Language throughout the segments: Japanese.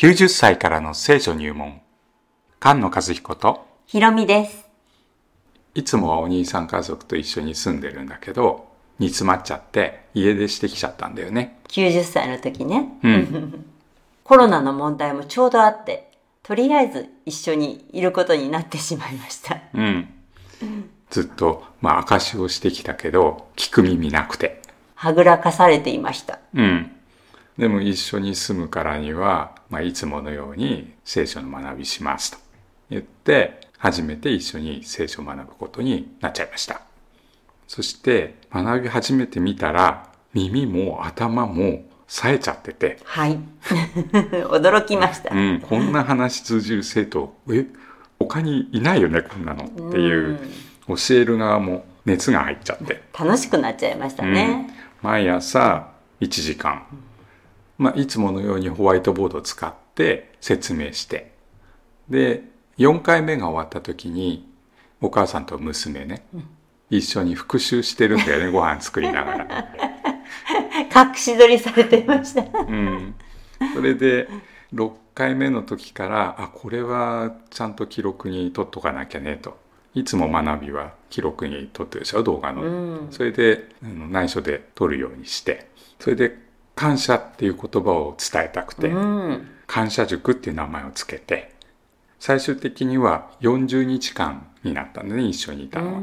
90歳からの聖書入門菅野和彦とひろみです。いつもはお兄さん家族と一緒に住んでるんだけど煮詰まっちゃって家出してきちゃったんだよね90歳の時ね。うん コロナの問題もちょうどあって、とりあえず一緒にいることになってしまいました。うんずっとまあ証しをしてきたけど聞く耳なくてはぐらかされていました。うんでも一緒に住むからには、まあ、いつものように聖書の学びしますと。言って初めて一緒に聖書を学ぶことになっちゃいました。そして学び始めてみたら耳も頭も冴えちゃってて、はい。驚きました。うん、こんな話通じる生徒え？他にいないよねこんなの。っていう教える側も熱が入っちゃって。楽しくなっちゃいましたね。毎朝1時間、まあ、いつものようにホワイトボードを使って説明してで4回目が終わった時にお母さんと娘ね、一緒に復習してるんだよね ご飯作りながら。隠し撮りされていました。うん、それで6回目の時からあこれはちゃんと記録に取っとかなきゃねといつも学びは記録に取ってるでしょ動画の、うん。それで内緒で取るようにしてそれで感謝っていう言葉を伝えたくて、うん。感謝塾っていう名前をつけて最終的には40日間になったんだね一緒にいたのは、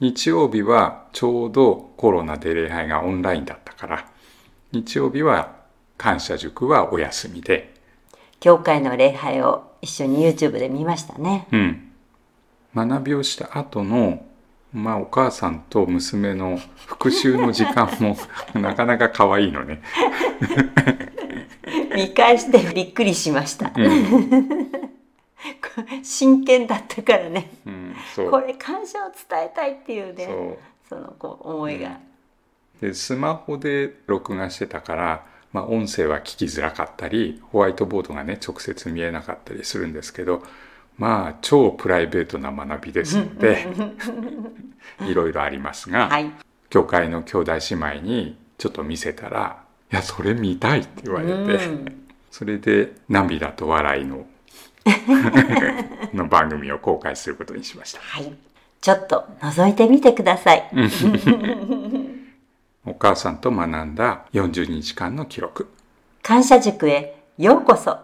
日曜日はちょうどコロナで礼拝がオンラインだったから日曜日は感謝塾はお休みで教会の礼拝を一緒に YouTube で見ましたね。うん学びをした後のまあお母さんと娘の復習の時間も なかなか可愛いのね。見返してびっくりしました。うん、真剣だったからね。うん、これ感謝を伝えたいっていうね。そのこう思いが。でスマホで録画してたから、まあ、音声は聞きづらかったりホワイトボードがね直接見えなかったりするんですけどまあ超プライベートな学びですのでいろいろありますが、はい。教会の兄弟姉妹にちょっと見せたら「いやそれ見たい」って言われて、うんそれで涙と笑いのの番組を公開することにしました。はい。ちょっと覗いてみてください。お母さんと学んだ40日間の記録感謝塾へようこそ。